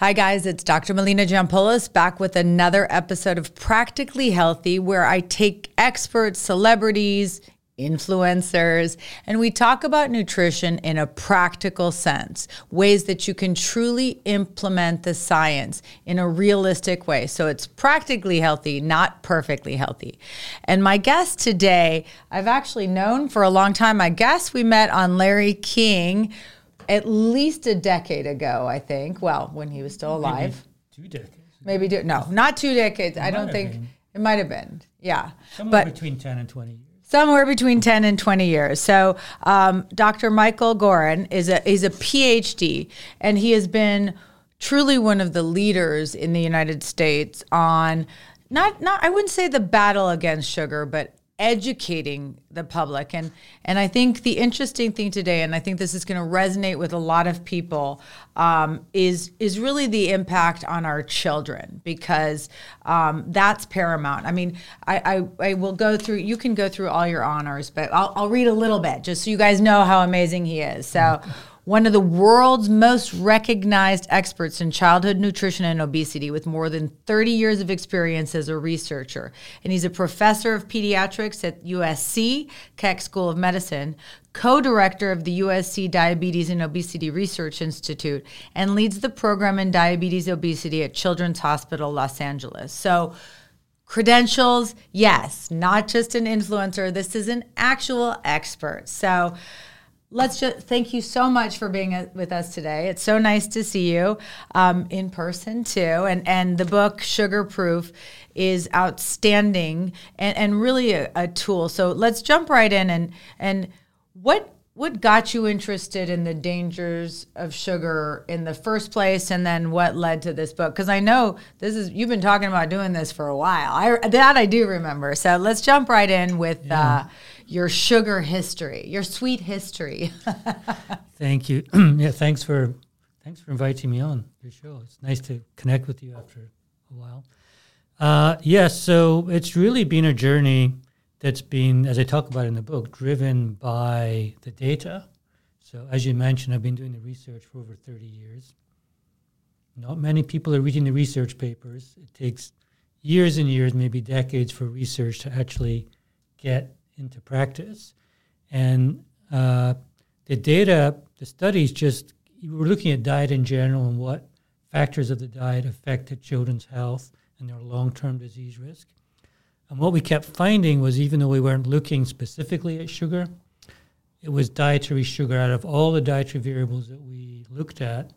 Hi, guys, it's Dr. Melina Jampolis back with another episode of Practically Healthy, where I take experts, celebrities, influencers, and we talk about nutrition in a practical sense, ways that you can truly implement the science in a realistic way. So it's practically healthy, not perfectly healthy. And my guest today, I've actually known for a long time. My guest we met on Larry King at least a decade ago, I think. Well, when he was still alive. Maybe two decades. Maybe do no, not two decades. It I don't think been. it might have been. Yeah, somewhere but between ten and twenty years. Somewhere between ten and twenty years. So, um, Dr. Michael Goran is a is a PhD, and he has been truly one of the leaders in the United States on not not I wouldn't say the battle against sugar, but educating the public. And and I think the interesting thing today and I think this is going to resonate with a lot of people um, is is really the impact on our children because um, that's paramount. I mean I, I, I will go through you can go through all your honors but I'll, I'll read a little bit just so you guys know how amazing he is. So one of the world's most recognized experts in childhood nutrition and obesity with more than 30 years of experience as a researcher. And he's a professor of pediatrics at USC, Keck School of Medicine, co director of the USC Diabetes and Obesity Research Institute, and leads the program in diabetes obesity at Children's Hospital Los Angeles. So, credentials, yes, not just an influencer. This is an actual expert. So, let's just thank you so much for being a, with us today. It's so nice to see you um, in person too. And and the book Sugar Proof is outstanding and, and really a, a tool. So let's jump right in and and what what got you interested in the dangers of sugar in the first place and then what led to this book because i know this is you've been talking about doing this for a while I, that i do remember so let's jump right in with yeah. uh, your sugar history, your sweet history. Thank you. yeah, thanks for thanks for inviting me on your show. It's nice to connect with you after a while. Uh, yes, yeah, so it's really been a journey that's been, as I talk about in the book, driven by the data. So, as you mentioned, I've been doing the research for over 30 years. Not many people are reading the research papers. It takes years and years, maybe decades, for research to actually get into practice. And uh, the data, the studies just, we were looking at diet in general and what factors of the diet affected children's health and their long term disease risk. And what we kept finding was even though we weren't looking specifically at sugar, it was dietary sugar out of all the dietary variables that we looked at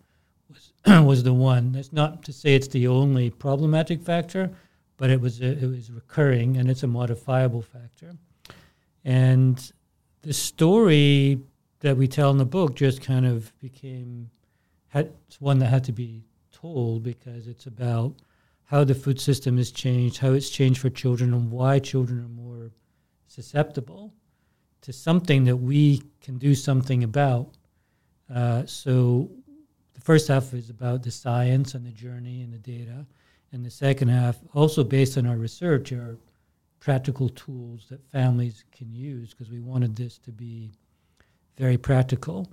was was the one. That's not to say it's the only problematic factor, but it was a, it was recurring and it's a modifiable factor. And the story that we tell in the book just kind of became had, one that had to be told because it's about how the food system has changed, how it's changed for children, and why children are more susceptible to something that we can do something about. Uh, so the first half is about the science and the journey and the data, and the second half, also based on our research, are practical tools that families can use because we wanted this to be very practical.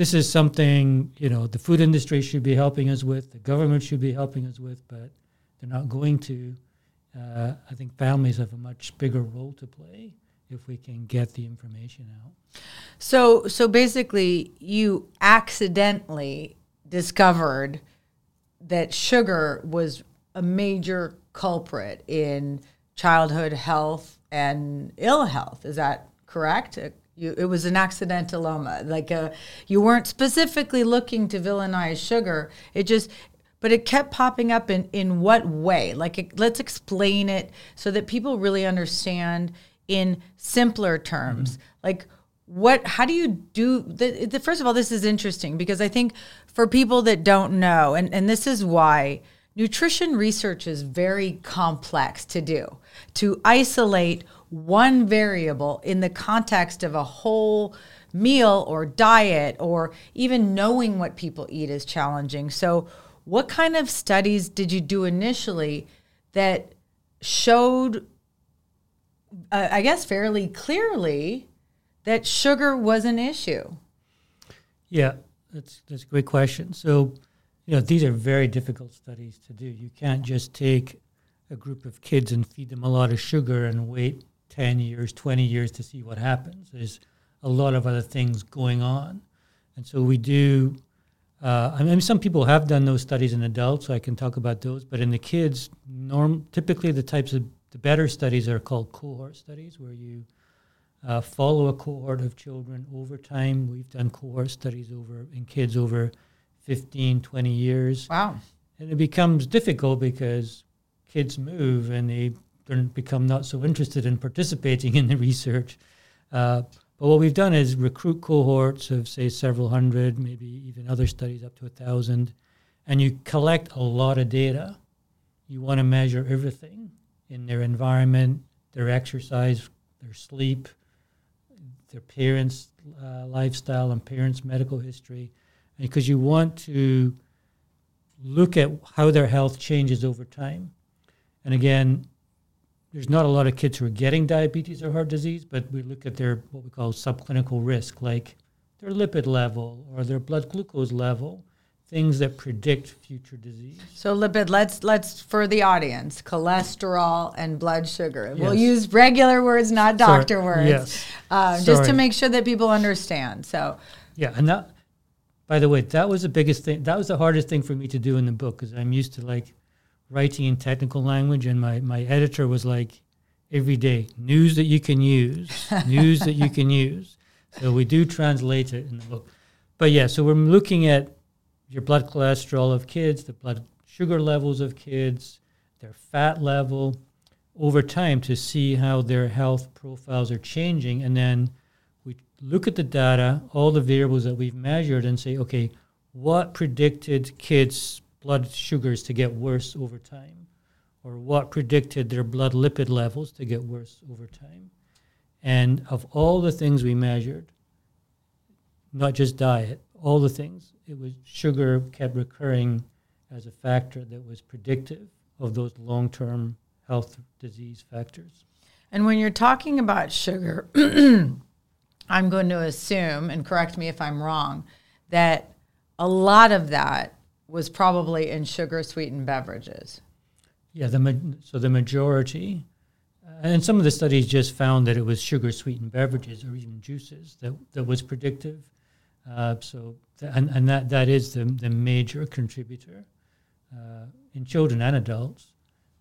This is something, you know, the food industry should be helping us with, the government should be helping us with, but they're not going to. Uh, I think families have a much bigger role to play if we can get the information out. So, so basically, you accidentally discovered that sugar was a major culprit in childhood health and ill health. Is that correct? It, you, it was an accidental accidentaloma. Like a, uh, you weren't specifically looking to villainize sugar. It just, but it kept popping up in, in what way? Like, it, let's explain it so that people really understand in simpler terms. Mm-hmm. Like, what how do you do the, the, first of all this is interesting because i think for people that don't know and, and this is why nutrition research is very complex to do to isolate one variable in the context of a whole meal or diet or even knowing what people eat is challenging. So, what kind of studies did you do initially that showed, uh, I guess, fairly clearly that sugar was an issue? Yeah, that's that's a great question. So, you know, these are very difficult studies to do. You can't just take a group of kids and feed them a lot of sugar and wait 10 years, 20 years to see what happens. There's a lot of other things going on. And so we do, uh, I mean, some people have done those studies in adults, so I can talk about those. But in the kids, norm, typically the types of the better studies are called cohort studies, where you uh, follow a cohort of children over time. We've done cohort studies over in kids over 15, 20 years. Wow. And it becomes difficult because kids move and they become not so interested in participating in the research. Uh, but what we've done is recruit cohorts of, say, several hundred, maybe even other studies up to a thousand, and you collect a lot of data. You want to measure everything in their environment, their exercise, their sleep, their parents' uh, lifestyle, and parents' medical history, because you want to look at how their health changes over time. And again, there's not a lot of kids who are getting diabetes or heart disease, but we look at their what we call subclinical risk, like their lipid level or their blood glucose level, things that predict future disease. So lipid, let's let's for the audience, cholesterol and blood sugar. Yes. We'll use regular words, not doctor Sorry. words, Yes. uh, just to make sure that people understand. So Yeah, and that, by the way, that was the biggest thing. That was the hardest thing for me to do in the book because I'm used to like writing in technical language, and my my editor was like, every day news that you can use, news that you can use. So we do translate it in the book. But yeah, so we're looking at your blood cholesterol of kids, the blood sugar levels of kids, their fat level over time to see how their health profiles are changing. And then look at the data, all the variables that we've measured, and say, okay, what predicted kids' blood sugars to get worse over time? Or what predicted their blood lipid levels to get worse over time? And of all the things we measured, not just diet, all the things, it was sugar kept recurring as a factor that was predictive of those long term health disease factors. And when you're talking about sugar, I'm going to assume, and correct me if I'm wrong, that a lot of that was probably in sugar sweetened beverages. Yeah, the so the majority, uh, and some of the studies just found that it was sugar sweetened beverages or even juices that, that was predictive. Uh, so th- and, and that, that is the, the major contributor uh, in children and adults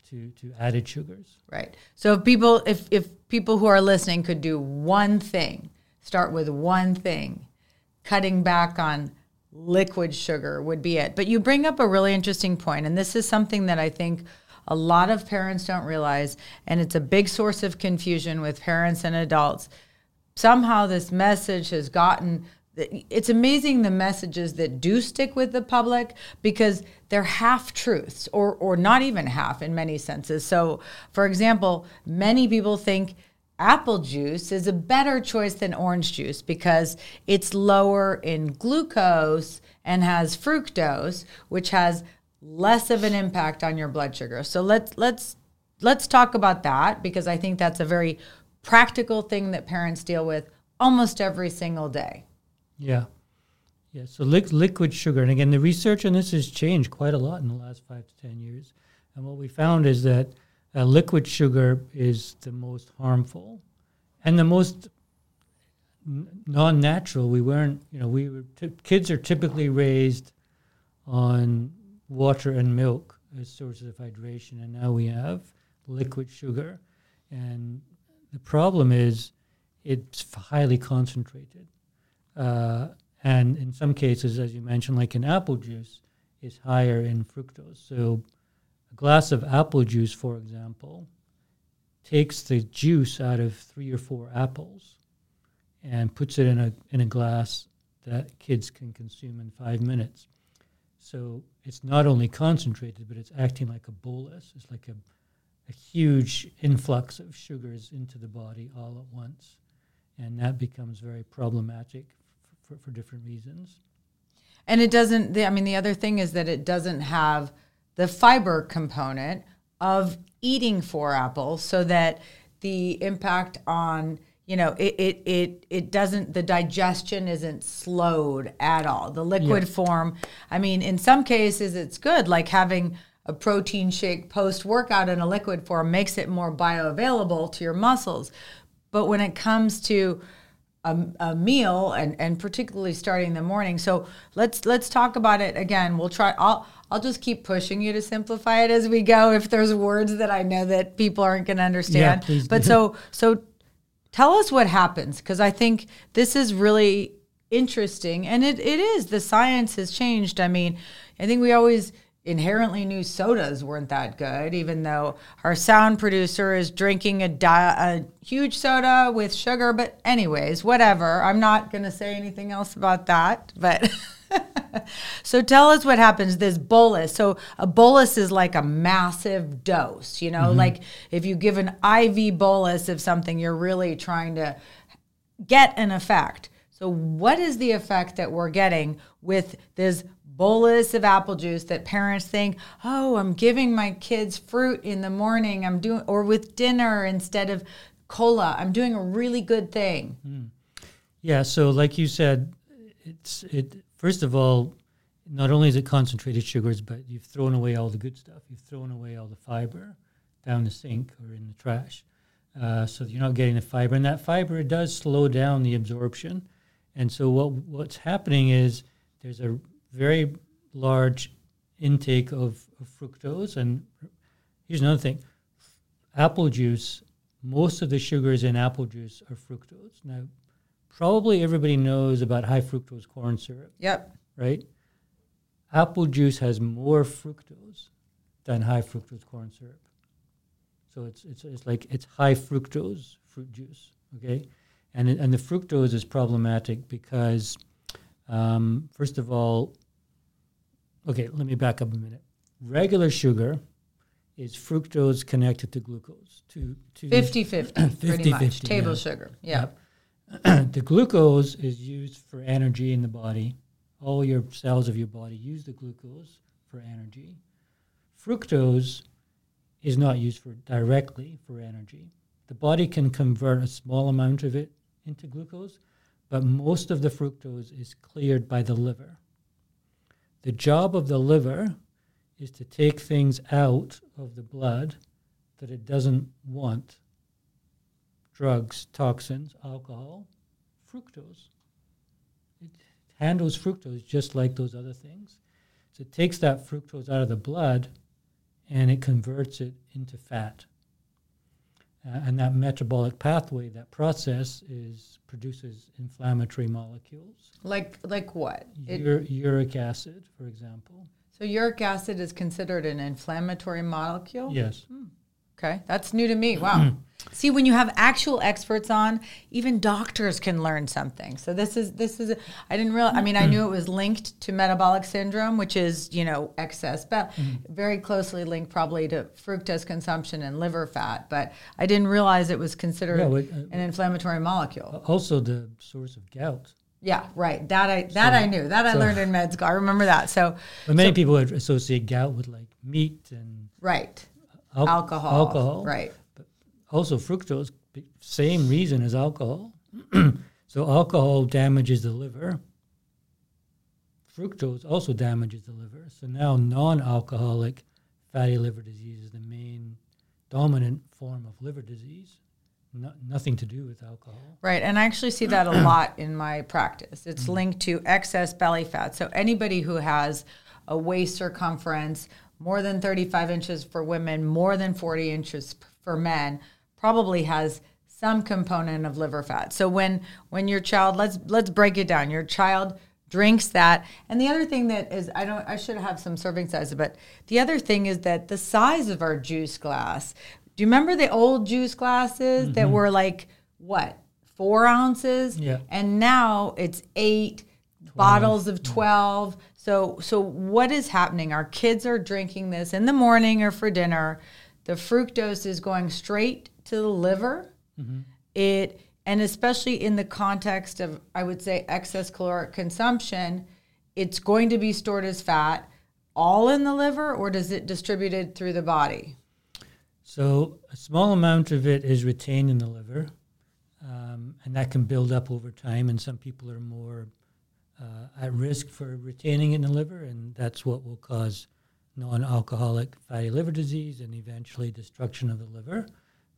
to, to added sugars. Right. So if people if if people who are listening could do one thing, start with one thing, cutting back on liquid sugar would be it. But you bring up a really interesting point and this is something that I think a lot of parents don't realize and it's a big source of confusion with parents and adults. Somehow this message has gotten it's amazing the messages that do stick with the public because they're half truths or or not even half in many senses. So, for example, many people think apple juice is a better choice than orange juice because it's lower in glucose and has fructose, which has less of an impact on your blood sugar. So let's let's let's talk about that because I think that's a very practical thing that parents deal with almost every single day. Yeah. Yeah. So li- liquid sugar, and again, the research on this has changed quite a lot in the last five to 10 years. And what we found is that uh, liquid sugar is the most harmful and the most n- non natural. We weren't, you know, we were, t- kids are typically raised on water and milk as sources of hydration, and now we have liquid sugar. And the problem is it's highly concentrated. Uh, and in some cases, as you mentioned, like in apple juice, is higher in fructose. So a glass of apple juice, for example, takes the juice out of three or four apples and puts it in a in a glass that kids can consume in five minutes. So it's not only concentrated, but it's acting like a bolus. It's like a, a huge influx of sugars into the body all at once. And that becomes very problematic for, for different reasons. And it doesn't, the, I mean, the other thing is that it doesn't have the fiber component of eating four apples so that the impact on, you know, it, it, it, it doesn't, the digestion isn't slowed at all. The liquid Yeah. form, I mean, in some cases it's good, like having a protein shake post workout in a liquid form makes it more bioavailable to your muscles. But when it comes to a, a meal and, and particularly starting in the morning, so let's let's talk about it again. We'll try. I'll I'll just keep pushing you to simplify it as we go. If there's words that I know that people aren't going to understand, please but do. so so tell us what happens because I think this is really interesting and it, it is the science has changed. I mean, I think we always inherently knew sodas weren't that good, even though our sound producer is drinking a, di- a huge soda with sugar. But, anyways, whatever. I'm not going to say anything else about that. But. so tell us what happens this bolus so a bolus is like a massive dose you know mm-hmm. like if you give an iv bolus of something you're really trying to get an effect so what is the effect that we're getting with this bolus of apple juice that parents think oh i'm giving my kids fruit in the morning i'm doing or with dinner instead of cola i'm doing a really good thing Yeah, so like you said, it's it. First of all, not only is it concentrated sugars, but you've thrown away all the good stuff. You've thrown away all the fiber down the sink or in the trash, uh, so you're not getting the fiber. And that fiber does slow down the absorption. And so what what's happening is there's a very large intake of, of fructose. And here's another thing: apple juice. Most of the sugars in apple juice are fructose. Now, probably everybody knows about high fructose corn syrup, yep right? Apple juice has more fructose than high fructose corn syrup. So it's it's, it's like it's high fructose fruit juice, okay? And and the fructose is problematic because um, first of all, okay, let me back up a minute. Regular sugar is fructose connected to glucose to to 50 50 pretty much 50-50, table yeah. sugar yeah the glucose is used for energy in the body. All your cells of your body use the glucose for energy. Fructose is not used for directly for energy. The body can convert a small amount of it into glucose, but most of the fructose is cleared by the liver. The job of the liver is to take things out of the blood that it doesn't want drugs, toxins, alcohol, fructose. It handles fructose just like those other things. So it takes that fructose out of the blood and it converts it into fat. Uh, and that metabolic pathway, that process, is produces inflammatory molecules. like like what Ur- uric acid, for example. so uric acid is considered an inflammatory molecule Yes. Okay that's new to me wow. See when you have actual experts on even doctors can learn something. So this is this is i didn't realize i mean i knew it was linked to metabolic syndrome which is you know excess but very closely linked probably to fructose consumption and liver fat but i didn't realize it was considered uh, an inflammatory molecule. Also, the source of gout. yeah right that i that i knew that i so- learned in med school i remember that so But many people would associate gout with like meat and right al- alcohol Alcohol. right Also, fructose, same reason as alcohol. so, alcohol damages the liver. Fructose also damages the liver. So, now non alcoholic fatty liver disease is the main dominant form of liver disease. No, nothing to do with alcohol. Right, and I actually see that a lot in my practice. It's mm-hmm. linked to excess belly fat. So anybody who has a waist circumference more than 35 inches for women, more than 40 inches for men, probably has some component of liver fat. So when when your child let's let's break it down. Your child drinks that. And the other thing that is I don't I should have some serving size, but the other thing is that the size of our juice glass. Do you remember the old juice glasses that mm-hmm. were like what? Four ounces? Yeah. And now it's eight bottles of 12 so so what is happening? Our kids are drinking this in the morning or for dinner. The fructose is going straight to the liver. Mm-hmm. It and especially in the context of i would say excess caloric consumption it's going to be stored as fat all in the liver or does it distributed through the body So, a small amount of it is retained in the liver. um, and that can build up over time. And some people are more uh, at risk for retaining it in the liver, and that's what will cause non-alcoholic fatty liver disease and eventually destruction of the liver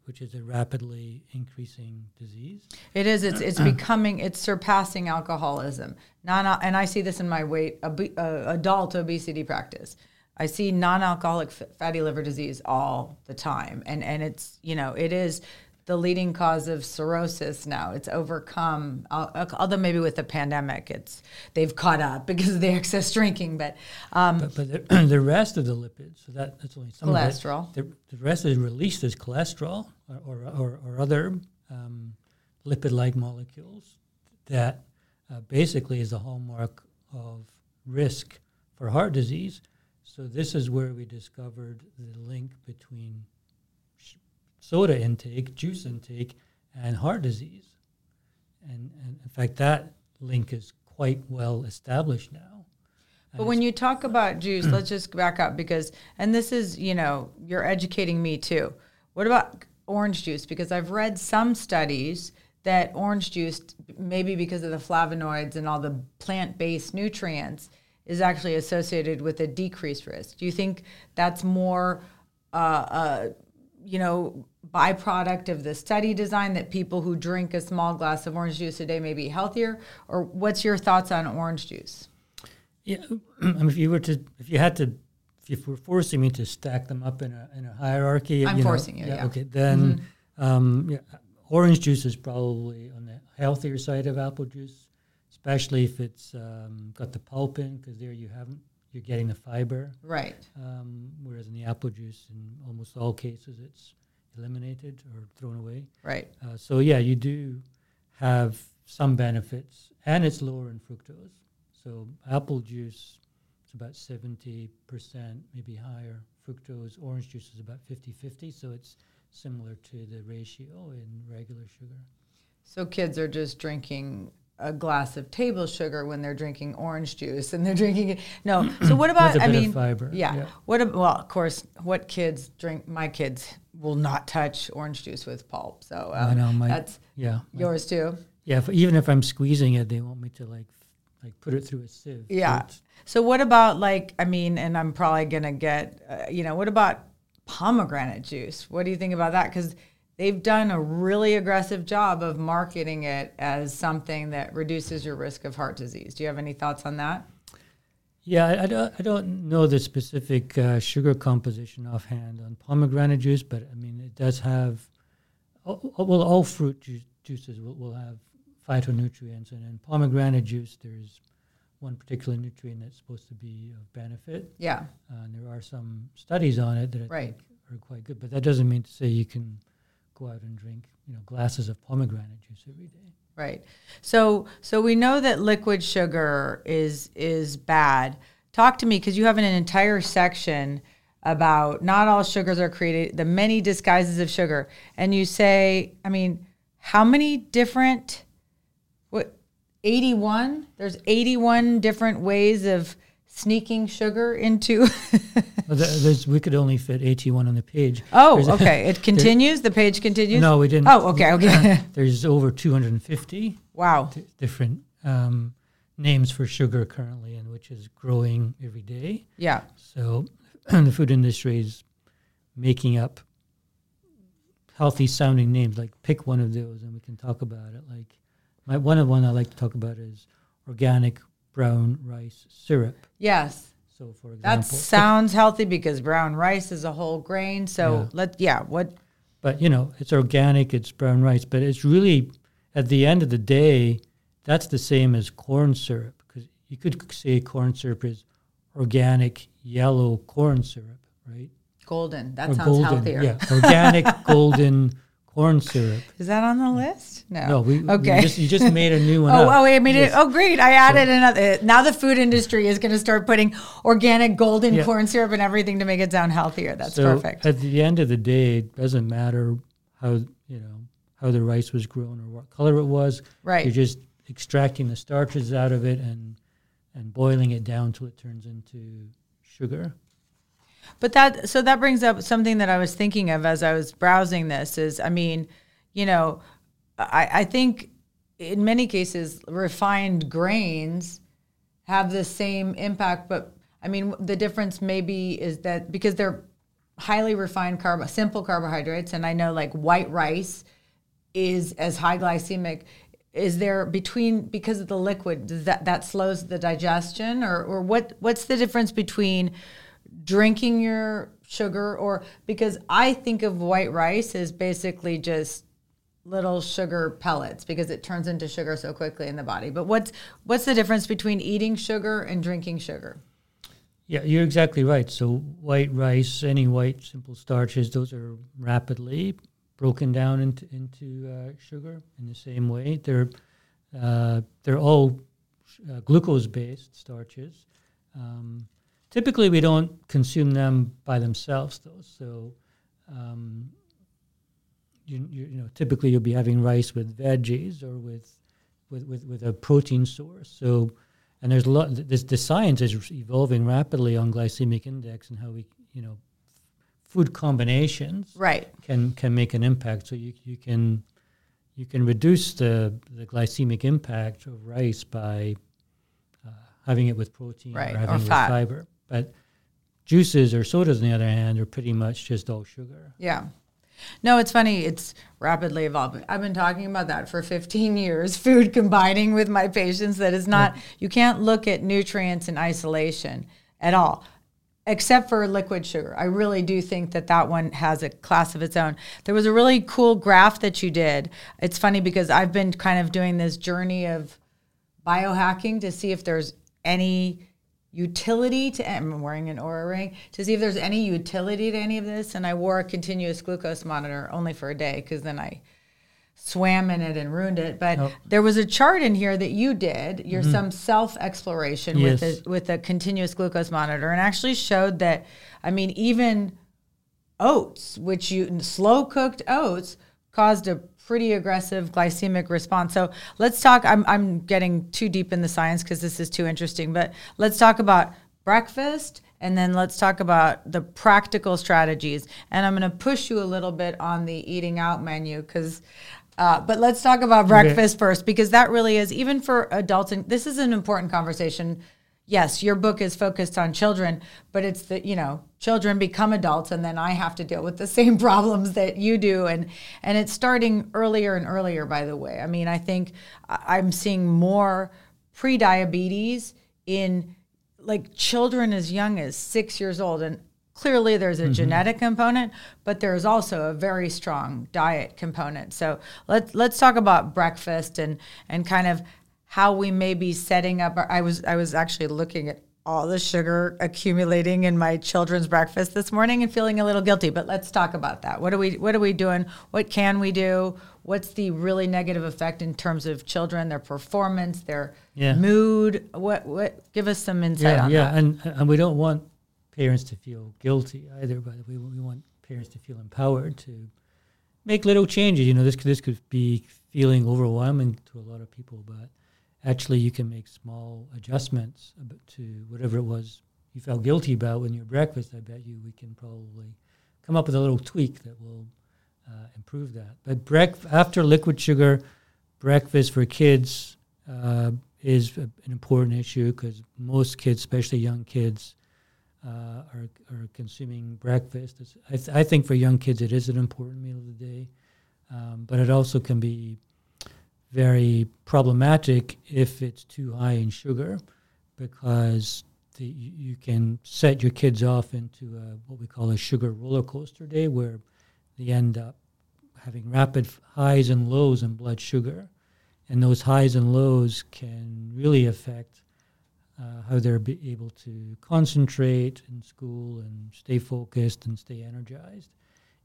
which is a rapidly increasing disease. It is. It's it's becoming. It's surpassing alcoholism. Non and I see this in my weight ob- uh, adult obesity practice. I see non-alcoholic f- fatty liver disease all the time, and and it's you know it is the leading cause of cirrhosis now. It's overcome, although maybe with the pandemic, it's they've caught up because of the excess drinking. But um, but, but the, the, rest of the lipids, so that, that's only some cholesterol. The, the, rest is released as cholesterol or or, or other um, lipid-like molecules that uh, basically is a hallmark of risk for heart disease. So this is where we discovered the link between soda intake, juice intake, and heart disease. And, and in fact, that link is quite well established now. But when you talk about juice, let's just back up because, and this is, you know, you're educating me too. What about orange juice? Because I've read some studies that orange juice, maybe because of the flavonoids and all the plant based nutrients, is actually associated with a decreased risk. Do you think that's more, uh, uh, you know, byproduct of the study design that people who drink a small glass of orange juice a day may be healthier? Or what's your thoughts on orange juice? Yeah, I mean, if you were to, if you had to, if you were forcing me to stack them up in a in a hierarchy, I'm you forcing know, you. Yeah, Okay, then mm-hmm. um, yeah, orange juice is probably on the healthier side of apple juice, especially if it's um, got the pulp in, because there you haven't you're getting the fiber. Right. Um, whereas in the apple juice, in almost all cases, it's eliminated or thrown away. Right. Uh, so yeah, you do have some benefits, and it's lower in fructose. So apple juice is about 70%, maybe higher. Fructose, orange juice is about 50-50, so it's similar to the ratio in regular sugar. So kids are just drinking a glass of table sugar when they're drinking orange juice and they're drinking it. No. So what about? I mean, fiber. Yeah. yeah. What? Ab- well, of course, what kids drink? My kids will not touch orange juice with pulp. So um, I know my, that's yeah yours too. Yeah. If, even if I'm squeezing it, they want me to like like put it through a sieve. Yeah. So what about like? I mean, and I'm probably gonna get. Uh, you know, what about pomegranate juice? What do you think about that? Because they've done a really aggressive job of marketing it as something that reduces your risk of heart disease. Do you have any thoughts on that? Yeah, I, I don't, I don't know the specific uh, sugar composition offhand on pomegranate juice, but I mean, it does have, well, all fruit ju- juices will, will have phytonutrients, and in pomegranate juice, there's one particular nutrient that's supposed to be of benefit. Yeah. Uh, and there are some studies on it that I right. think are quite good, but that doesn't mean to say you can go out and drink, you know, glasses of pomegranate juice every day. Right. So so we know that liquid sugar is is bad. Talk to me because you have an entire section about not all sugars are created, the many disguises of sugar, and you say, I mean, how many different what 81 there's 81 different ways of sneaking sugar into well, we could only fit 81 on the page. Oh, there's okay. A, it continues. The page continues. No, we didn't. Oh, okay, okay. there's over 250. Wow. Different um, names for sugar currently, and which is growing every day. Yeah. So the food industry is making up healthy sounding names. Like pick one of those, and we can talk about it. Like my one of one I like to talk about is organic brown rice syrup. Yes. So, for example, that sounds healthy because brown rice is a whole grain. So yeah. let yeah, what? But you know, it's organic, it's brown rice, but it's really at the end of the day, that's the same as corn syrup because you could say corn syrup is organic yellow corn syrup, right? Golden. That or sounds golden, healthier. Yeah, organic golden corn syrup. Is that on the list? No. No, we, okay. We just, you just made a new one. oh, up. oh, I made yes. it. Oh, great! I added so, another. Now the food industry is going to start putting organic golden yeah. corn syrup and everything to make it sound healthier. That's so perfect. At the end of the day, it doesn't matter how you know how the rice was grown or what color it was. Right. You're just extracting the starches out of it and and boiling it down till it turns into sugar. But that so that brings up something that I was thinking of as I was browsing this is I mean, you know, I, I think in many cases, refined grains have the same impact, but I mean, the difference maybe is that because they're highly refined carb, simple carbohydrates, and I know like white rice is as high glycemic. Is there between because of the liquid does that that slows the digestion, or or what what's the difference between drinking your sugar or because I think of white rice as basically just little sugar pellets because it turns into sugar so quickly in the body. But what's what's the difference between eating sugar and drinking sugar? Yeah, you're exactly right. So white rice, any white simple starches, those are rapidly broken down into into uh, sugar in the same way. They're uh, they're all uh, glucose based starches. Um, typically, we don't consume them by themselves, though. So um, you, you, you know, typically you'll be having rice with veggies or with, with, with, with a protein source. So, and there's a lot, this, the science is evolving rapidly on glycemic index and how we, you know, food combinations right. can, can make an impact. So you, you can, you can reduce the, the glycemic impact of rice by uh, having it with protein right. or having or it with fiber. But juices or sodas, on the other hand, are pretty much just all sugar. Yeah. No, it's funny. It's rapidly evolving. I've been talking about that for 15 years. Food combining with my patients that is not, yeah. you can't look at nutrients in isolation at all, except for liquid sugar. I really do think that that one has a class of its own. There was a really cool graph that you did. It's funny because I've been kind of doing this journey of biohacking to see if there's any utility to I'm wearing an Oura ring to see if there's any utility to any of this and I wore a continuous glucose monitor only for a day cuz then I swam in it and ruined it but oh. there was a chart in here that you did your mm-hmm. some self exploration yes. with a, with a continuous glucose monitor and actually showed that I mean even oats which you slow cooked oats caused a pretty aggressive glycemic response. So let's talk. I'm, I'm getting too deep in the science because this is too interesting, but let's talk about breakfast and then let's talk about the practical strategies. And I'm going to push you a little bit on the eating out menu because. Uh, but let's talk about breakfast okay. first because that really is even for adults and this is an important conversation yes, your book is focused on children, but it's the, you know, children become adults and then I have to deal with the same problems that you do. And, and it's starting earlier and earlier, by the way. I mean, I think I'm seeing more pre-diabetes in like children as young as six years old. And clearly there's a mm-hmm. genetic component, but there's also a very strong diet component. So let's let's talk about breakfast and and kind of how we may be setting up. Our, I was I was actually looking at all the sugar accumulating in my children's breakfast this morning and feeling a little guilty. But let's talk about that. What are we What are we doing? What can we do? What's the really negative effect in terms of children, their performance, their yeah. mood? What What? Give us some insight yeah, on yeah. that. Yeah, and and we don't want parents to feel guilty either, but we we want parents to feel empowered to make little changes. You know, this this could be feeling overwhelming to a lot of people, but actually you can make small adjustments to whatever it was you felt guilty about when your breakfast. I bet you we can probably come up with a little tweak that will uh, improve that. But brec- after liquid sugar, breakfast for kids uh, is a, an important issue because most kids, especially young kids, uh, are, are consuming breakfast. I, th- I, think for young kids it is an important meal of the day, um, but it also can be very problematic if it's too high in sugar because the, you can set your kids off into a, what we call a sugar roller coaster day where they end up having rapid highs and lows in blood sugar. And those highs and lows can really affect uh, how they're able to concentrate in school and stay focused and stay energized.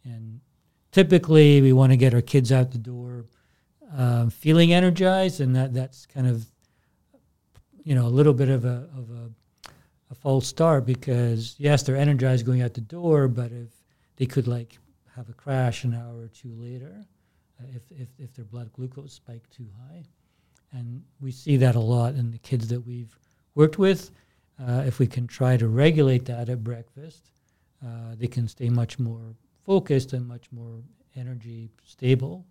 And typically, we want to get our kids out the door um, feeling energized, and that that's kind of you know a little bit of a of a, a false start because yes, they're energized going out the door, but if they could like have a crash an hour or two later, uh, if, if if their blood glucose spiked too high, and we see that a lot in the kids that we've worked with. Uh, if we can try to regulate that at breakfast, uh, they can stay much more focused and much more energy stable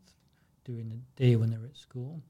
during the day when they're at school.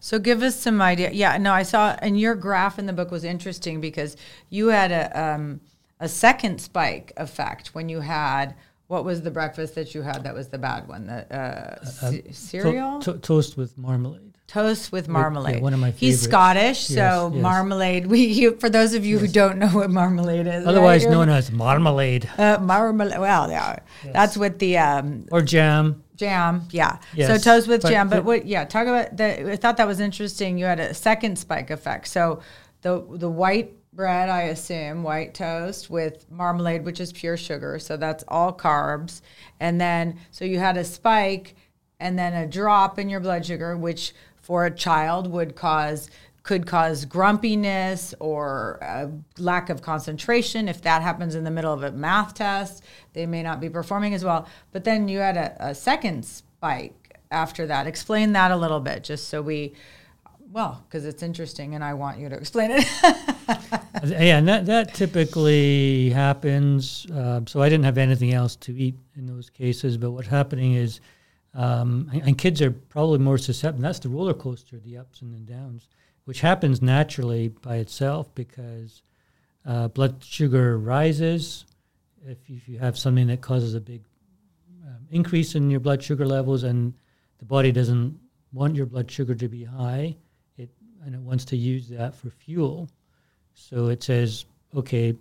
So give us some idea. Yeah, no, I saw, and your graph in the book was interesting because you had a um, a second spike effect when you had what was the breakfast that you had that was the bad one? The uh, c- cereal, To- to- toast with marmalade. toast with marmalade. one of my He's favorites. Scottish, so Yes, yes. marmalade. We you, for those of you who don't know what marmalade is, Otherwise right? known as marmalade uh, marmalade. Well, yeah, that's what the um, or jam. Jam, yeah. so Yes, toast with but jam, but what? Yeah, talk about the. I thought that was interesting. You had a second spike effect. So the the white bread, I assume, white toast with marmalade, which is pure sugar. So that's all carbs, and then so you had a spike, and then a drop in your blood sugar, which for a child would cause could cause grumpiness or a lack of concentration. If that happens in the middle of a math test, they may not be performing as well. But then you had a, a second spike after that. Explain that a little bit, just so we, well, because it's interesting and I want you to explain it. Yeah, and that, that typically happens. Uh, so I didn't have anything else to eat in those cases. But what's happening is, um, and, and kids are probably more susceptible. That's the roller coaster, the ups and the downs, which happens naturally by itself because uh, blood sugar rises. If you, if you have something that causes a big um, increase in your blood sugar levels and the body doesn't want your blood sugar to be high, it and it wants to use that for fuel. So it says, okay,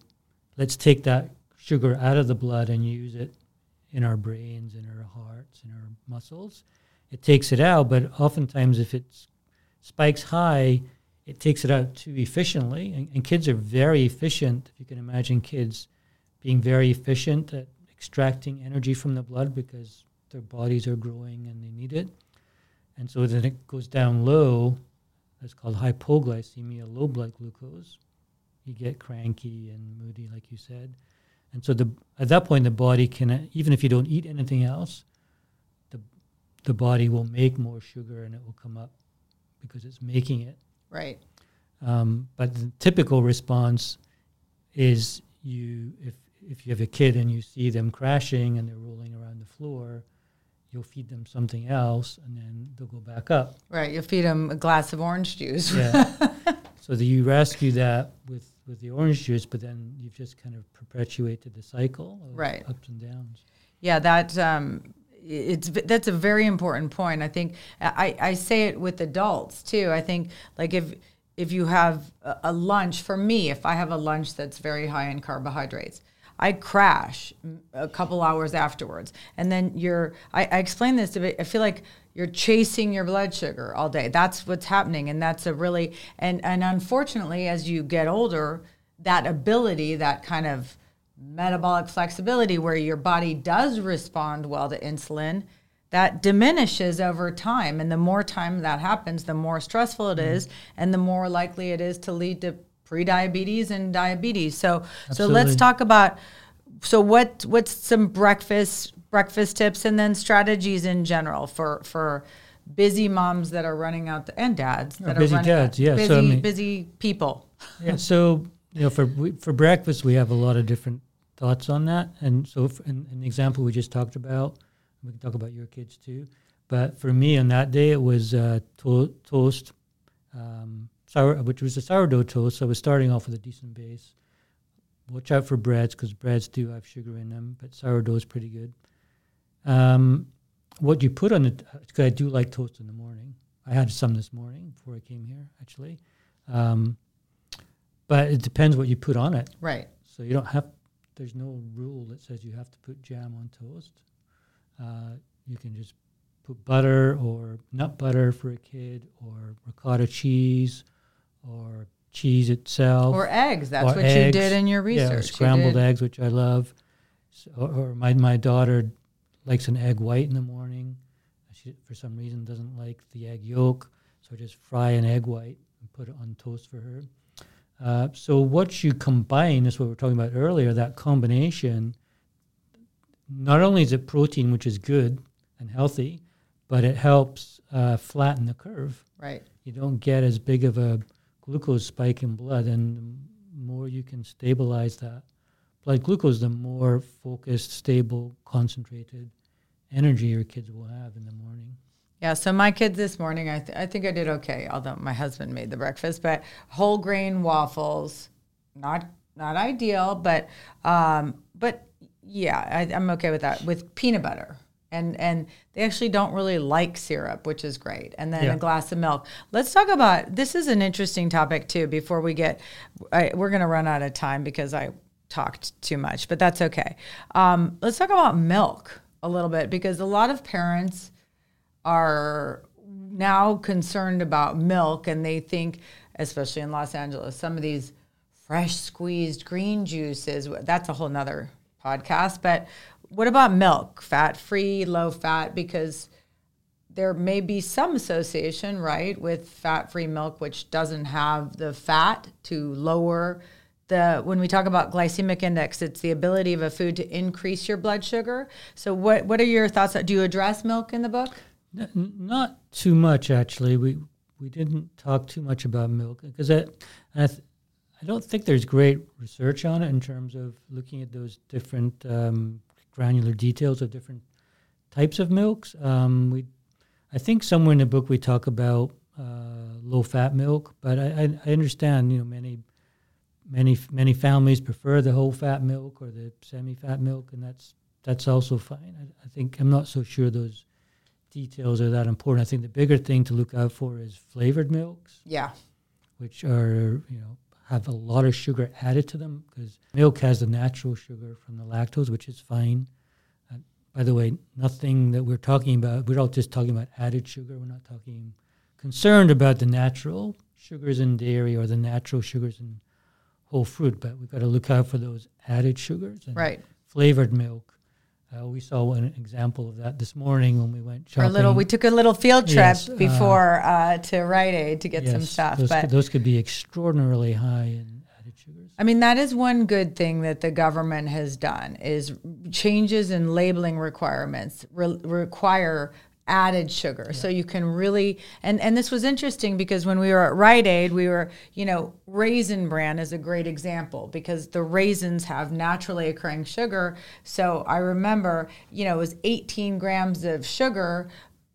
let's take that sugar out of the blood and use it in our brains, in our hearts, in our muscles. It takes it out, but oftentimes if it spikes high, it takes it out too efficiently. And, and kids are very efficient. If you can imagine kids being very efficient at extracting energy from the blood because their bodies are growing and they need it. And so then it goes down low. That's called hypoglycemia, low blood glucose. You get cranky and moody, like you said. And so the at that point, the body can, even if you don't eat anything else, the the body will make more sugar and it will come up because it's making it. right. Um, but the typical response is you if if you have a kid and you see them crashing and they're rolling around the floor, you'll feed them something else and then they'll go back up. Right. You'll feed them a glass of orange juice. Yeah. so that you rescue that with with the orange juice, but then you've just kind of perpetuated the cycle of Right. ups and downs. Yeah, that um, it's that's a very important point. I think I, I say it with adults too. I think like if if you have a, lunch for me, if I have a lunch that's very high in carbohydrates, I crash a couple hours afterwards, and then you're. I, I explain this to. be- I feel like you're chasing your blood sugar all day. That's what's happening, and that's a really and and unfortunately, as you get older, that ability, that kind of metabolic flexibility where your body does respond well to insulin that diminishes over time. And the more time that happens the more stressful it is mm. and the more likely it is to lead to prediabetes and diabetes. So so let's talk about so what what's some breakfast breakfast tips and then strategies in general for for busy moms that are running out the, and dads that busy are running dads, yeah, busy so I mean- busy people. Yeah. So you know, for for breakfast, we have a lot of different thoughts on that. And so, f in example we just talked about, we can talk about your kids too. But for me, on that day, it was uh, to- toast, um, sour, which was a sourdough toast. So I was starting off with a decent base. Watch out for breads because breads do have sugar in them, but sourdough is pretty good. Um, what you put on it, because I do like toast in the morning. I had some this morning before I came here, actually. Um, but it depends what you put on it. right So you don't have. There's no rule that says you have to put jam on toast. Uh, you can just put butter or nut butter for a kid, or ricotta cheese, or cheese itself, or eggs that's or what you did in your research You scrambled eggs, which I love. So, or, or my my daughter likes an egg white in the morning. She for some reason doesn't like the egg yolk, so I just fry an egg white and put it on toast for her. Uh, so what you combine is what we were talking about earlier. That combination. Not only is it protein, which is good and healthy, but it helps uh, flatten the curve right you don't get as big of a glucose spike in blood, and the more you can stabilize that blood glucose, the more focused, stable, concentrated energy your kids will have in the morning. Yeah, so my kids this morning, I, th- I think I did okay, although my husband made the breakfast. But whole grain waffles, not not ideal, but um, but yeah, I, I'm okay with that with peanut butter. And and they actually don't really like syrup, which is great. And then Yeah. a glass of milk. Let's talk about this. Is an interesting topic too. Before we get, I, we're going to run out of time because I talked too much, but that's okay. Um, let's talk about milk a little bit because a lot of parents are now concerned about milk and they think especially in los angeles some of these fresh squeezed green juices that's a whole nother podcast but what about milk? Fat free low fat because there may be some association right with fat free milk which doesn't have the fat to lower the when we talk about glycemic index it's the ability of a food to increase your blood sugar. So what what are your thoughts? Do you address milk in the book N- not too much, actually. We we didn't talk too much about milk because I I, th- I don't think there's great research on it in terms of looking at those different um, granular details of different types of milks. Um, we I think somewhere in the book we talk about uh, low fat milk, but I, I, I understand you know many many many families prefer the whole fat milk or the semi fat milk, and that's that's also fine. I, I think I'm not so sure those details are that important. I think the bigger thing to look out for is flavored milks, yeah which are you know have a lot of sugar added to them because milk has the natural sugar from the lactose, which is fine. Uh, by the way, nothing that we're talking about, we're all just talking about added sugar. We're not talking concerned about the natural sugars in dairy or the natural sugars in whole fruit, but we've got to look out for those added sugars. And right Flavored milk. Uh, we saw an example of that this morning when we went shopping. a little we took a little field trip Yes, uh, before uh, to rite aid to get some stuff Those, but could, those could be extraordinarily high in added sugars. I mean, that is one good thing that the government has done is changes in labeling requirements re- require added sugar. So you can really and and this was interesting because when we were at Rite Aid, we were, you know, Raisin Bran is a great example because the raisins have naturally occurring sugar. So I remember, you know, it was 18 grams of sugar,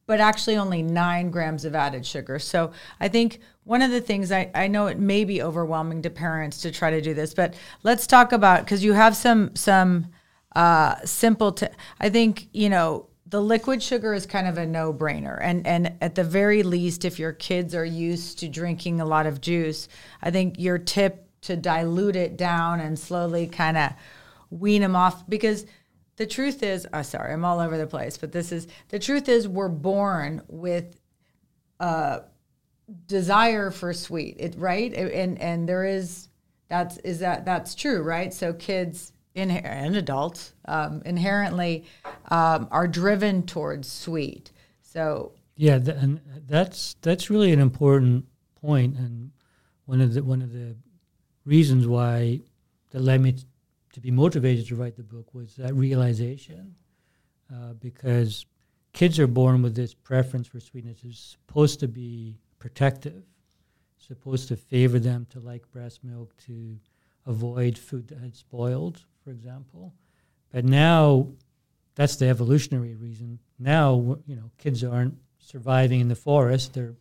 but actually only nine grams of added sugar. So I think one of the things I, I know it may be overwhelming to parents to try to do this, but let's talk about because you have some some uh, simple. T- I think you know the liquid sugar is kind of a no brainer, and and at the very least, if your kids are used to drinking a lot of juice, I think your tip to dilute it down and slowly kind of wean them off because the truth is oh, sorry i'm all over the place but this is the truth is we're born with a desire for sweet it right? And and there is that's is that that's true right? So kids in, and adults um, inherently um, are driven towards sweet so Yeah, th- and that's that's really an important point, and one of the one of the reasons why that led me t- to be motivated to write the book was that realization, uh, because kids are born with this preference for sweetness. It's supposed to be protective, supposed to favor them to like breast milk, to avoid food that had spoiled, for example. But now, that's the evolutionary reason. Now, you know, kids aren't surviving in the forest. They're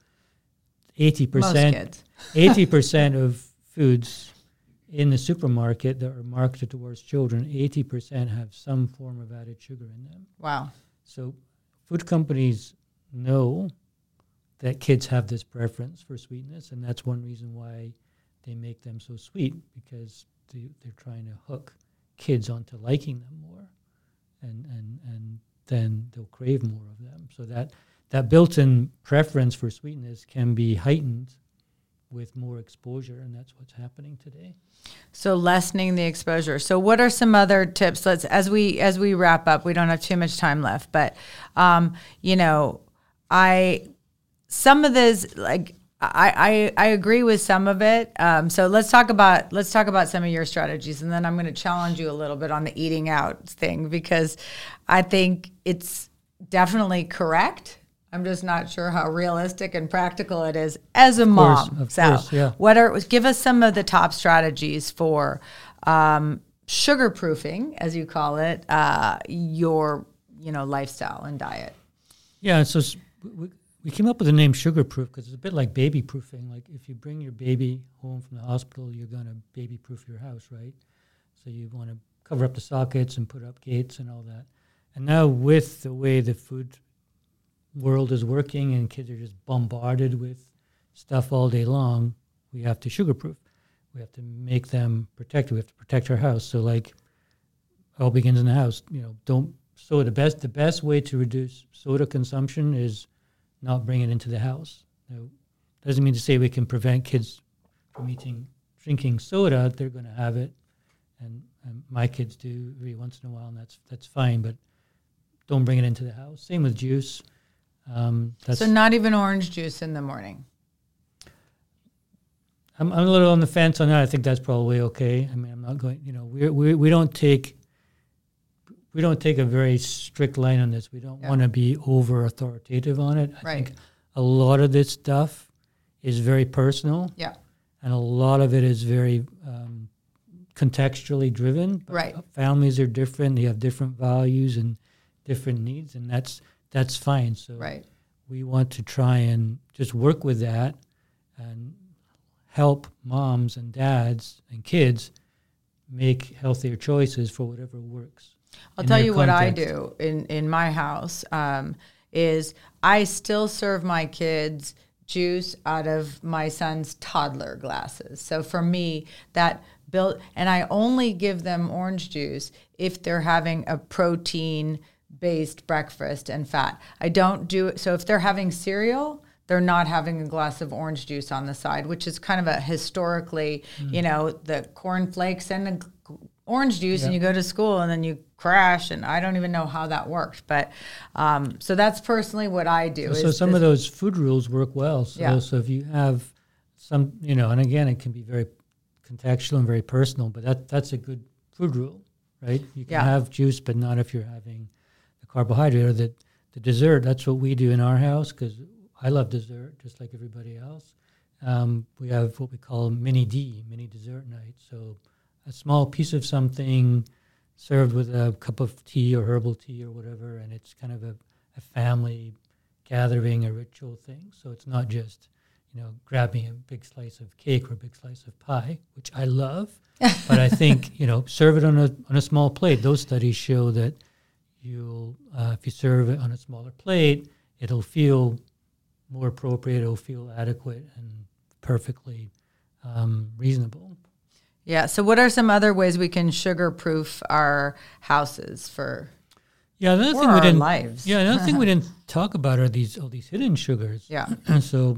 80%, eighty percent of foods in the supermarket that are marketed towards children, eighty percent have some form of added sugar in them. wow So food companies know that kids have this preference for sweetness, and that's one reason why they make them so sweet because they, they're trying to hook kids onto liking them more, and and and then they'll crave more of them. So that that built-in preference for sweetness can be heightened with more exposure, and that's what's happening today. So lessening the exposure. So what are some other tips? Let's as we as we wrap up. We don't have too much time left, but um, you know, I some of this like I, I I agree with some of it. Um, so let's talk about let's talk about some of your strategies, and then I'm going to challenge you a little bit on the eating out thing because I think it's definitely correct. I'm just not sure how realistic and practical it is as a course, mom. of so, course, yeah. what are give us some of the top strategies for um, sugar proofing, as you call it, uh, your you know lifestyle and diet? Yeah, so we, came up with the name sugar proof because it's a bit like baby proofing. Like if you bring your baby home from the hospital, you're going to baby proof your house, right? So you want to cover up the sockets and put up gates and all that. And now with the way the food world is working and kids are just bombarded with stuff all day long, we have to sugar proof. We have to make them protected. We have to protect our house. So like all begins in the house. You know, don't so the best the best way to reduce soda consumption is not bring it into the house. Now, doesn't mean to say we can prevent kids from eating drinking soda. They're going to have it, and, and my kids do every once in a while, and that's that's fine. But don't bring it into the house. Same with juice. Um, so not even orange juice in the morning. I'm, I'm a little on the fence on that. I think that's probably okay. I mean, I'm not going. You know, we we we don't take we don't take a very strict line on this. We don't yeah. want to be over authoritative on it. I right. think a lot of this stuff is very personal. Yeah. And a lot of it is very um, contextually driven. Right. Families are different. They have different values and different needs, and that's that's fine. So right. we want to try and just work with that and help moms and dads and kids make healthier choices for whatever works. I'll tell you context. what I do in in my house um, is I still serve my kids juice out of my son's toddler glasses. So for me, that built and I only give them orange juice if they're having a protein based breakfast and fat. I don't do it so if they're having cereal, they're not having a glass of orange juice on the side, which is kind of a historically, mm. you know, the corn flakes and the orange juice yep. and you go to school and then you crash and i don't even know how that worked but um, so that's personally what i do so, so some this, of those food rules work well so, yeah. so if you have some you know and again it can be very contextual and very personal but that that's a good food rule right you can yeah. have juice but not if you're having the carbohydrate or the, the dessert that's what we do in our house because i love dessert just like everybody else um, we have what we call mini d mini dessert night so a small piece of something served with a cup of tea or herbal tea or whatever, and it's kind of a, a family gathering, a ritual thing. So it's not just, you know, grabbing a big slice of cake or a big slice of pie, which I love, but I think, you know, serve it on a, on a small plate. Those studies show that you'll, uh, if you serve it on a smaller plate, it'll feel more appropriate, it'll feel adequate and perfectly um, reasonable. Yeah. So, what are some other ways we can sugar proof our houses for? Yeah, another thing we didn't. Lives. Yeah, another thing we didn't talk about are these all these hidden sugars. Yeah. so,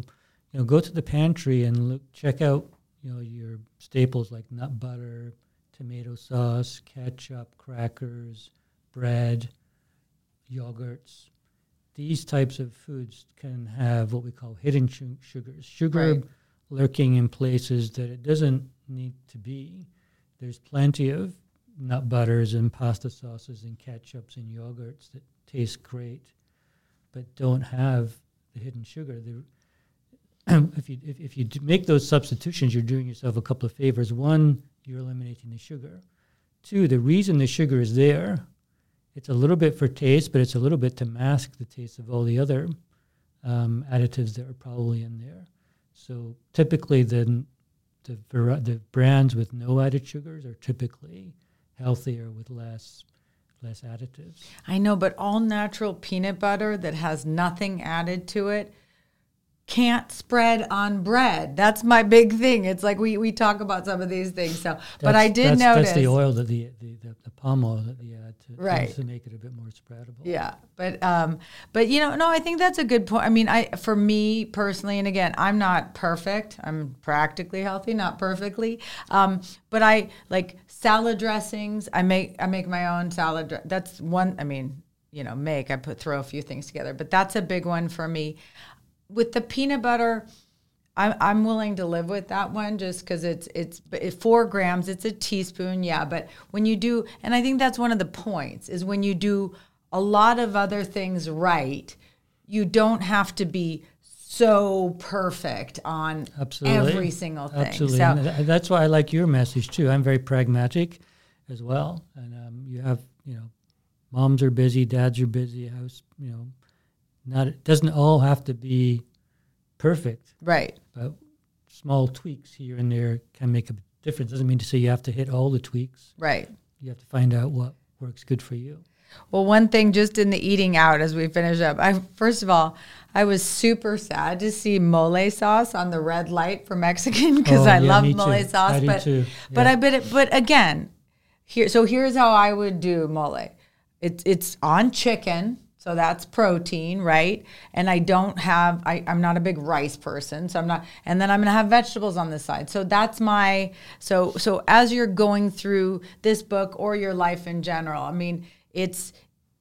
you know, go to the pantry and look, check out, you know, your staples like nut butter, tomato sauce, ketchup, crackers, bread, yogurts. These types of foods can have what we call hidden sugars. Sugar right. lurking in places that it doesn't need to be. There's plenty of nut butters and pasta sauces and ketchups and yogurts that taste great, but don't have the hidden sugar. if you if, if you make those substitutions, you're doing yourself a couple of favors. One, you're eliminating the sugar. Two, the reason the sugar is there, it's a little bit for taste, but it's a little bit to mask the taste of all the other um, additives that are probably in there. So typically, the the, the brands with no added sugars are typically healthier with less less additives. I know, but all natural peanut butter that has nothing added to it can't spread on bread. That's my big thing. It's like we, we talk about some of these things. So, that's, but I did that's, notice that's the oil that the, the, the, the palm oil that they add to, right. to make it a bit more spreadable. Yeah, but um, but you know, no, I think that's a good point. I mean, I for me personally, and again, I'm not perfect. I'm practically healthy, not perfectly. Um, but I like salad dressings. I make I make my own salad. That's one. I mean, you know, make I put throw a few things together, but that's a big one for me with the peanut butter, I'm I'm willing to live with that one just because it's it's four grams. It's a teaspoon, yeah. But when you do, and I think that's one of the points is when you do a lot of other things right, you don't have to be so perfect on Absolutely. every single thing. Absolutely, so, that's why I like your message too. I'm very pragmatic as well, and um, you have you know, moms are busy, dads are busy, house you know not it doesn't all have to be perfect, Right. but small tweaks here and there can make a difference. Doesn't mean to say you have to hit all the tweaks. Right. You have to find out what works good for you. Well, one thing just in the eating out as we finish up, I first of all, I was super sad to see mole sauce on the red light for Mexican because Oh, I yeah, love mole too. sauce, I but too. but I but it, but again, here so here's how I would do mole. It's it's on chicken, so that's protein, right? And I don't have I, I'm not a big rice person, so I'm not and then I'm gonna have vegetables on the side. So that's my so so as you're going through this book or your life in general, I mean, it's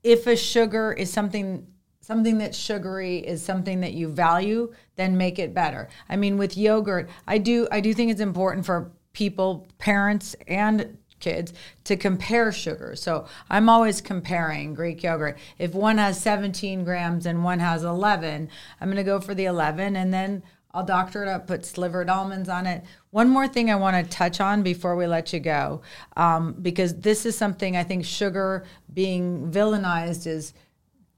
if a sugar is something something that's sugary is something that you value then make it better i mean with yogurt i do i do think it's important for people parents and kids to compare sugar. so i'm always comparing greek yogurt if one has 17 grams and one has 11 i'm going to go for the 11 and then I'll doctor it up, put slivered almonds on it. One more thing I want to touch on before we let you go, um, because this is something I think sugar being villainized is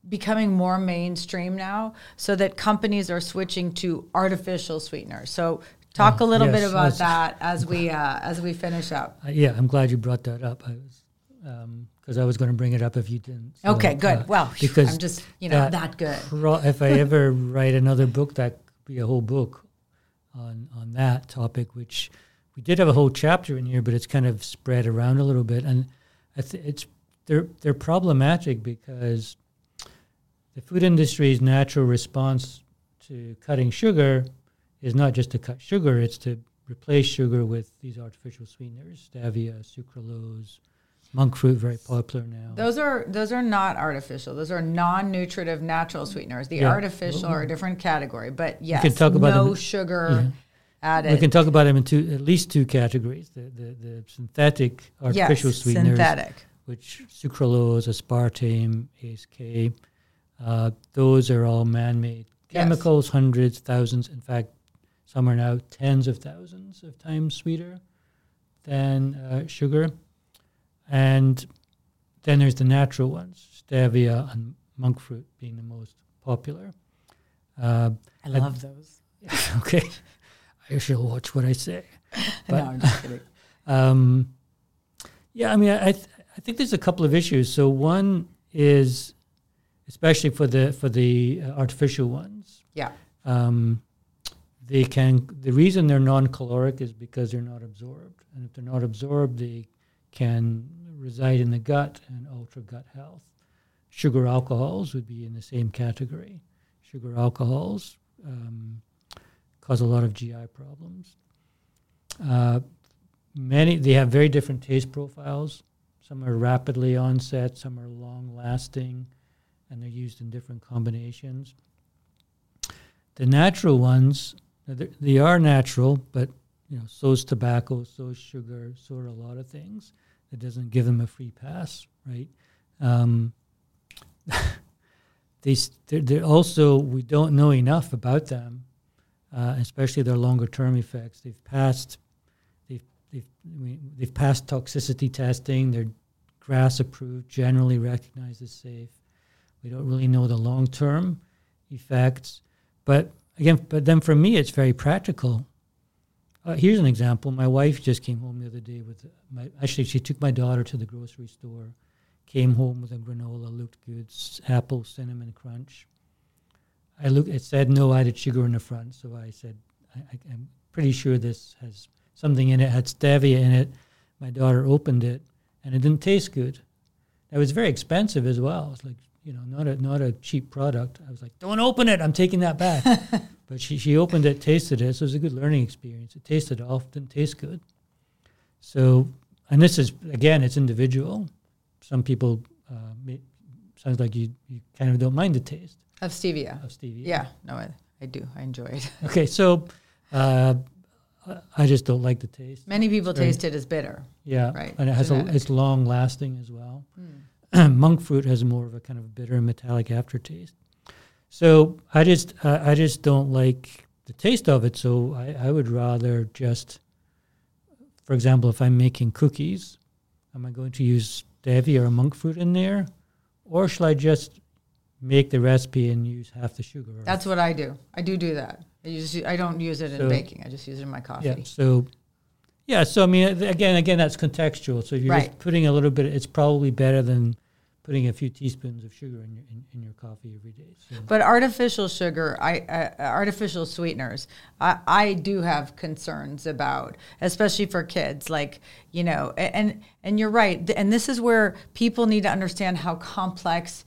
becoming more mainstream now, so that companies are switching to artificial sweeteners. So talk a little bit about that as we uh, as we finish up. Uh, yeah, I'm glad you brought that up. I was because I was going to bring it up if you didn't. So, Okay, good. uh, well, because I'm just you know that that good. pro- if I ever write another book, that could be a whole book on on that topic. Which we did have a whole chapter in here, but it's kind of spread around a little bit, and th- it's they're they're problematic because the food industry's natural response to cutting sugar is not just to cut sugar; it's to replace sugar with these artificial sweeteners, stevia, sucralose, monk fruit, very popular now. Those are those are not artificial. Those are non-nutritive natural sweeteners. The Yeah. artificial are a different category, but yes, can talk about no them- sugar added. We can talk about them in two, at least two categories: the the, the synthetic artificial yes, sweeteners, synthetic. which sucralose, aspartame, Ace-K. Uh, those are all man-made Yes. chemicals, hundreds, thousands. In fact, some are now tens of thousands of times sweeter than uh, sugar. And then there's the natural ones, stevia and monk fruit being the most popular. Uh, I love those. okay, I shall watch what I say. no, I'm just kidding. Um, yeah, I mean, I th- I think there's a couple of issues. So one is, especially for the for the uh, artificial ones, Yeah. um, they can. The reason they're non-caloric is because they're not absorbed, and if they're not absorbed, they can reside in the gut and alter gut health. Sugar alcohols would be in the same category. Sugar alcohols um, cause a lot of GI problems. Uh, many they have very different taste profiles. Some are rapidly onset, some are long lasting, and they're used in different combinations. The natural ones, they are natural, but you know, so is tobacco, so is sugar, so are a lot of things. That doesn't give them a free pass, right? Um, they they're, they're also we don't know enough about them, uh, especially their longer term effects. They've passed, they've they've we, they've passed toxicity testing. They're GRAS approved, generally recognized as safe. We don't really know the long term effects, but again, but then for me, it's very practical. Uh, here's an example. My wife just came home the other day with my. Actually, she took my daughter to the grocery store. Came home with a granola, looked good, apple cinnamon crunch. I look. It said no added sugar in the front, so I said, I, I'm pretty sure this has something in it. Had stevia in it. My daughter opened it, and it didn't taste good. It was very expensive as well. It's like you know, not a not a cheap product. I was like, don't open it. I'm taking that back. but she she opened it, tasted it. So it was a good learning experience. It tasted off, didn't taste good. So, and this is again, it's individual. Some people uh, may, sounds like you you kind of don't mind the taste Of stevia. of stevia. Yeah. No, I, I do. I enjoy it. Okay, so uh, I just don't like the taste. Many people Very- taste it as bitter. Yeah, Right, and it has a, it's long lasting as well. Hmm. Monk fruit has more of a kind of bitter metallic aftertaste. So I just uh, I just don't like the taste of it. So I, I would rather just, for example, if I'm making cookies, am I going to use stevia or monk fruit in there, or shall I just make the recipe and use half the sugar. That's what I do. I do do that. I use I don't use it in So- baking. I just use it in my coffee. yeah. So, yeah. So I mean, again, again, that's contextual. So if you're Right. just putting a little bit, it's probably better than putting a few teaspoons of sugar in your in, in your coffee every day. So, But artificial sugar, I uh, artificial sweeteners, I, I do have concerns about, especially for kids. Like you know, and and you're right. And this is where people need to understand how complex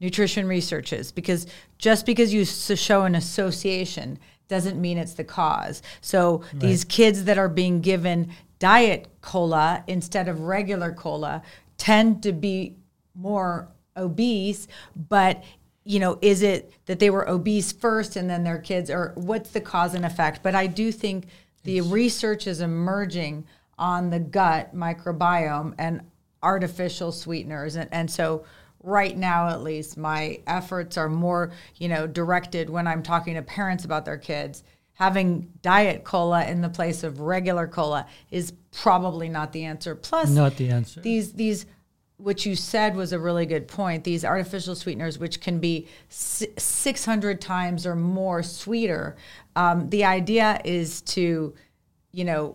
nutrition research is, because just because you show an association doesn't mean it's the cause. So these kids that are being given diet cola instead of regular cola tend to be more obese, but you know, is it that they were obese first and then their kids, or what's the cause and effect? But I do think the research is emerging on the gut microbiome and artificial sweeteners. And, and so, right now, at least, my efforts are more, you know, directed when I'm talking to parents about their kids. Having diet cola in the place of regular cola is probably not the answer. Plus, not the answer. these these what you said was a really good point these artificial sweeteners which can be 600 times or more sweeter um, the idea is to you know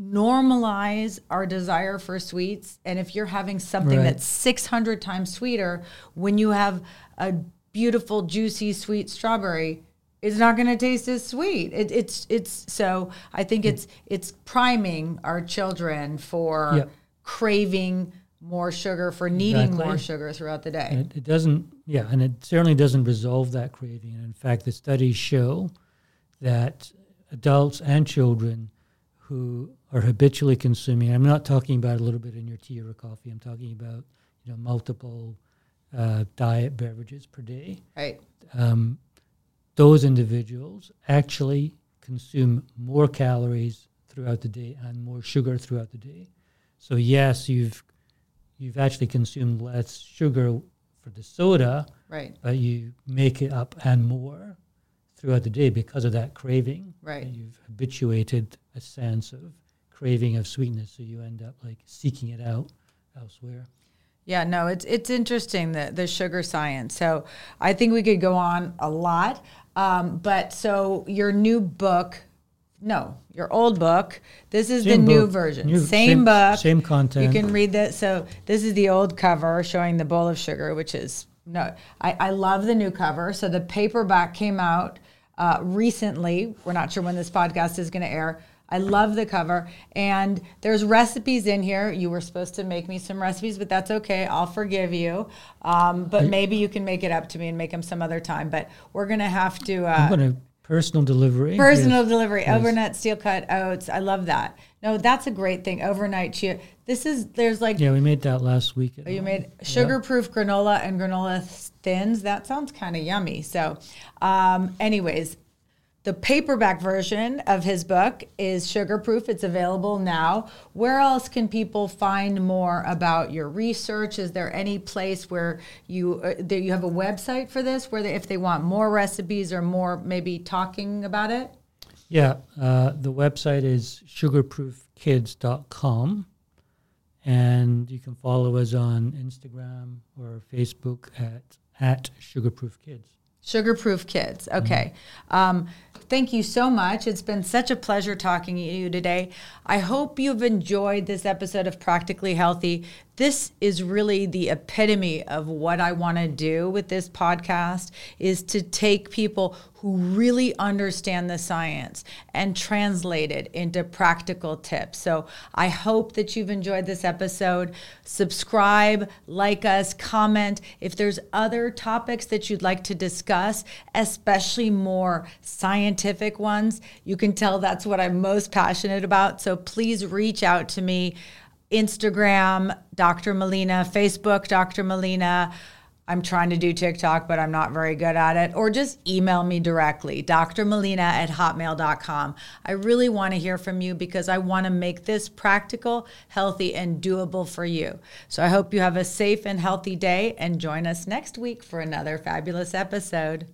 normalize our desire for sweets and if you're having something Right. that's 600 times sweeter when you have a beautiful juicy sweet strawberry it's not going to taste as sweet it, it's it's so i think it's it's priming our children for Yep. craving more sugar for needing Exactly. more sugar throughout the day it, it doesn't, yeah, and it certainly doesn't resolve that craving. And in fact, the studies show that adults and children who are habitually consuming, I'm not talking about a little bit in your tea or coffee, I'm talking about, you know, multiple uh, diet beverages per day. right Um, those individuals actually consume more calories throughout the day and more sugar throughout the day. So yes, you've you've actually consumed less sugar for the soda, right but you make it up and more throughout the day because of that craving. Right. And you've habituated a sense of craving of sweetness, so you end up like seeking it out elsewhere. Yeah, no, it's it's interesting the the sugar science. So I think we could go on a lot, um, but so your new book, no, your old book. This is the Same new version, new- same, same- book, same content. You can read that. So this is the old cover showing the bowl of sugar, which is no. I, I love the new cover. So the paperback came out uh, recently. We're not sure when this podcast is going to air. I love the cover. And there's recipes in here. You were supposed to make me some recipes, but that's okay. I'll forgive you. Um, but maybe you can make it up to me and make them some other time. But we're going to have to. Uh, I'm going to personal delivery. Personal yes. delivery, Yes. overnight steel cut oats. I love that. No, that's a great thing. Overnight chia. This is there's like Yeah, we made that last week. at Oh, you home. made sugar-proof granola and granola thins. That sounds kind of yummy. So, um, anyways, the paperback version of his book is sugar-proof. It's available now. Where else can people find more about your research? Is there any place where you uh, you have a website for this, where they, if they want more recipes or more maybe talking about it? Yeah, uh, the website is sugarproofkids.com. And you can follow us on Instagram or Facebook at, at sugarproofkids. Sugar-proof kids. Okay. Um, thank you so much. It's been such a pleasure talking to you today. I hope you've enjoyed this episode of Practically Healthy. This is really the epitome of what I want to do with this podcast is to take people who really understand the science and translate it into practical tips. So I hope that you've enjoyed this episode. Subscribe, like us, comment. If there's other topics that you'd like to discuss, especially more scientific ones, you can tell that's what I'm most passionate about. So please reach out to me. Instagram, Dr. Melina, Facebook, Dr. Melina. I'm trying to do TikTok, but I'm not very good at it. Or just email me directly, drmelina at hotmail.com. I really want to hear from you because I want to make this practical, healthy, and doable for you. So I hope you have a safe and healthy day and join us next week for another fabulous episode.